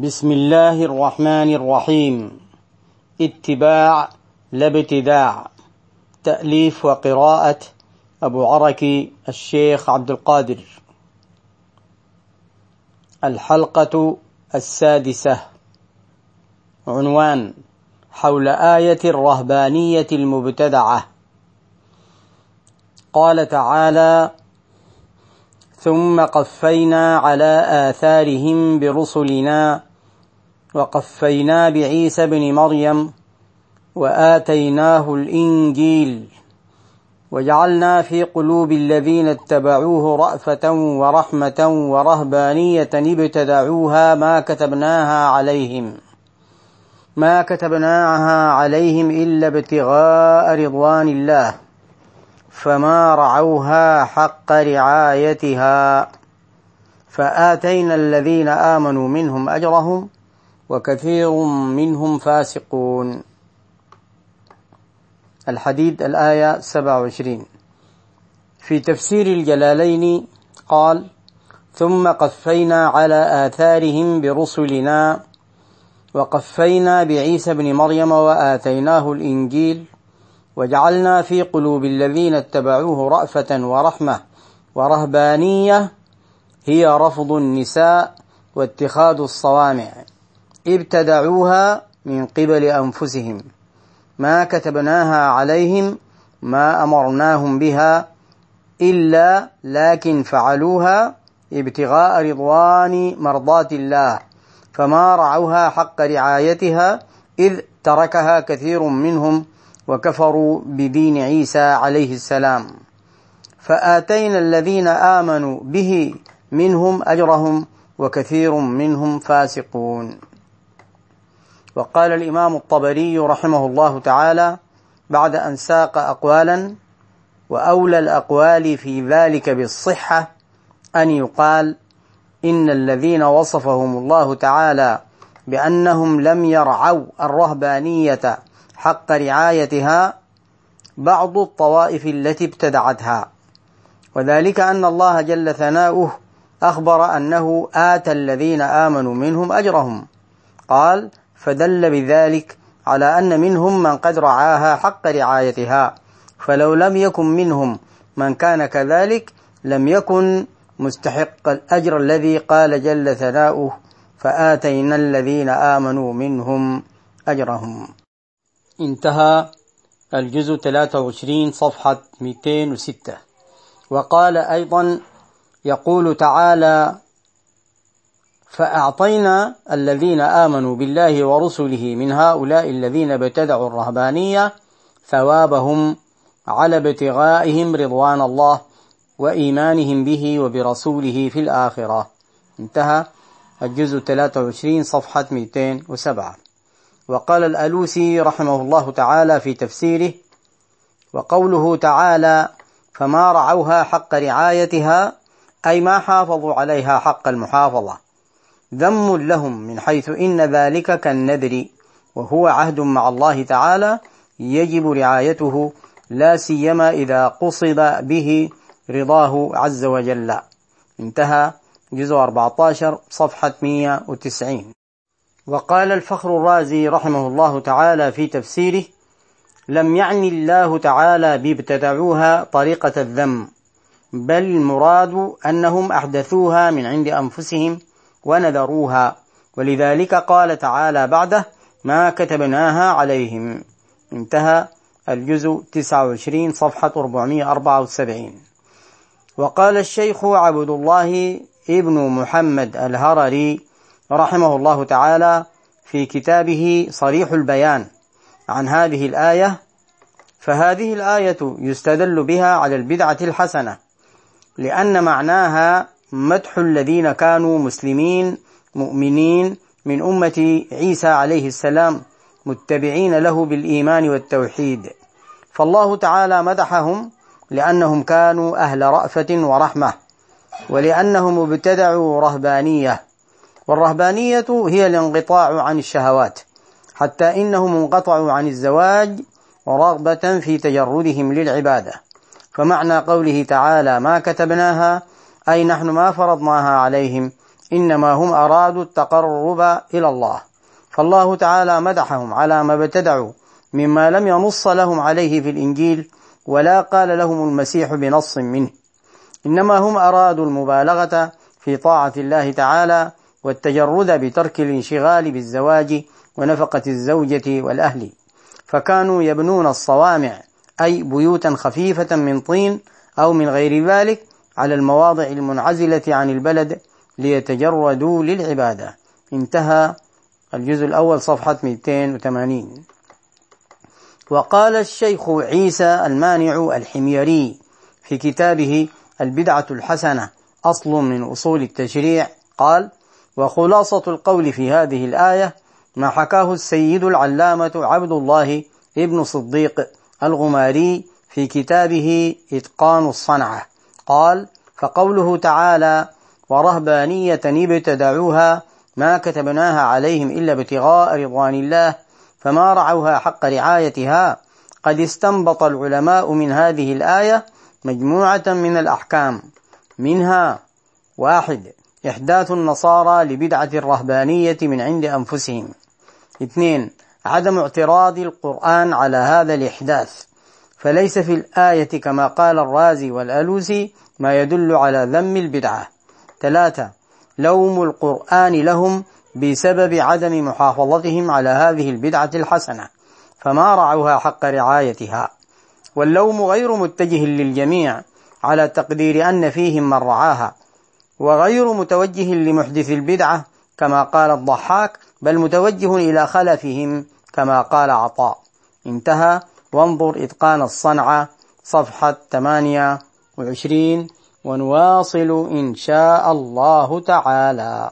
بسم الله الرحمن الرحيم اتباع لا ابتداع تأليف وقراءة أبو عركي الشيخ عبد القادر الحلقة السادسة عنوان حول آية الرهبانية المبتدعة قال تعالى ثم قفينا على آثارهم برسلنا وقفينا بعيسى بن مريم وآتيناه الإنجيل وجعلنا في قلوب الذين اتبعوه رأفة ورحمة ورهبانية ابتدعوها ما كتبناها عليهم ما كتبناها عليهم إلا ابتغاء رضوان الله فما رعوها حق رعايتها فآتينا الذين آمنوا منهم أجرهم وكثير منهم فاسقون. الحديد الآية 27 في تفسير الجلالين قال ثم قفينا على آثارهم برسلنا وقفينا بعيسى بن مريم وآتيناه الإنجيل وجعلنا في قلوب الذين اتبعوه رأفة ورحمة ورهبانية هي رفض النساء واتخاذ الصوامع. ابتدعوها من قبل أنفسهم. ما كتبناها عليهم ما أمرناهم بها إلا لكن فعلوها ابتغاء رضوان مرضات الله فما رعوها حق رعايتها إذ تركها كثير منهم وكفروا بدين عيسى عليه السلام. فآتينا الذين آمنوا به منهم أجرهم وكثير منهم فاسقون. وقال الإمام الطبري رحمه الله تعالى بعد أن ساق أقوالا وأولى الأقوال في ذلك بالصحة أن يقال إن الذين وصفهم الله تعالى بأنهم لم يرعوا الرهبانية حق رعايتها بعض الطوائف التي ابتدعتها. وذلك أن الله جل ثناؤه أخبر أنه آتى الذين آمنوا منهم أجرهم. قال فدل بذلك على أن منهم من قد رعاها حق رعايتها فلو لم يكن منهم من كان كذلك لم يكن مستحق الأجر الذي قال جل ثناؤه فآتينا الذين آمنوا منهم أجرهم. انتهى الجزء 23 صفحة 206 وقال أيضا يقول تعالى فأعطينا الذين آمنوا بالله ورسله من هؤلاء الذين ابتدعوا الرهبانية ثوابهم على ابتغائهم رضوان الله وإيمانهم به وبرسوله في الآخرة. انتهى الجزء 23 صفحة 207 وقال الألوسي رحمه الله تعالى في تفسيره وقوله تعالى فما رعوها حق رعايتها أي ما حافظوا عليها حق المحافظة ذم لهم من حيث إن ذلك كالنذر وهو عهد مع الله تعالى يجب رعايته لا سيما إذا قصد به رضاه عز وجل. انتهى جزء 14 صفحة 190 وقال الفخر الرازي رحمه الله تعالى في تفسيره لم يعني الله تعالى بابتدعوها طريقة الذم بل المراد أنهم أحدثوها من عند أنفسهم ونذروها. ولذلك قال تعالى بعده ما كتبناها عليهم. انتهى الجزء 29 صفحة 474 وقال الشيخ عبد الله ابن محمد الهرري رحمه الله تعالى في كتابه صريح البيان عن هذه الآية فهذه الآية يستدل بها على البدعة الحسنة لأن معناها مدح الذين كانوا مسلمين مؤمنين من أمة عيسى عليه السلام متبعين له بالإيمان والتوحيد. فالله تعالى مدحهم لأنهم كانوا أهل رأفة ورحمة ولأنهم ابتدعوا رهبانية. والرهبانية هي الانقطاع عن الشهوات حتى إنهم انقطعوا عن الزواج رغبة في تجردهم للعبادة. فمعنى قوله تعالى ما كتبناها أي نحن ما فرضناها عليهم إنما هم أرادوا التقرب إلى الله. فالله تعالى مدحهم على ما ابتدعوا مما لم ينص لهم عليه في الإنجيل ولا قال لهم المسيح بنص منه. إنما هم أرادوا المبالغة في طاعة الله تعالى والتجرد بترك الانشغال بالزواج ونفقة الزوجة والأهل. فكانوا يبنون الصوامع أي بيوتا خفيفة من طين أو من غير ذلك على المواضع المنعزلة عن البلد ليتجردوا للعبادة. انتهى الجزء الأول صفحة 280 وقال الشيخ عيسى المانع الحميري في كتابه البدعة الحسنة أصل من أصول التشريع قال وخلاصة القول في هذه الآية ما حكاه السيد العلامة عبد الله ابن صديق الغماري في كتابه إتقان الصنعة قال فقوله تعالى ورهبانية ابتدعوها ما كتبناها عليهم إلا ابتغاء رضوان الله فما رعوها حق رعايتها. قد استنبط العلماء من هذه الآية مجموعة من الأحكام. منها واحد إحداث النصارى لبدعة الرهبانية من عند أنفسهم. اثنين عدم اعتراض القرآن على هذا الإحداث. فليس في الآية كما قال الرازي والألوسي ما يدل على ذم البدعة. ثلاثة لوم القرآن لهم بسبب عدم محافظتهم على هذه البدعة الحسنة فما رعوها حق رعايتها. واللوم غير متجه للجميع على تقدير أن فيهم من رعاها وغير متوجه لمحدث البدعة كما قال الضحاك بل متوجه إلى خلفهم كما قال عطاء. انتهى وانظر إتقان الصنعة صفحة 28 ونواصل إن شاء الله تعالى.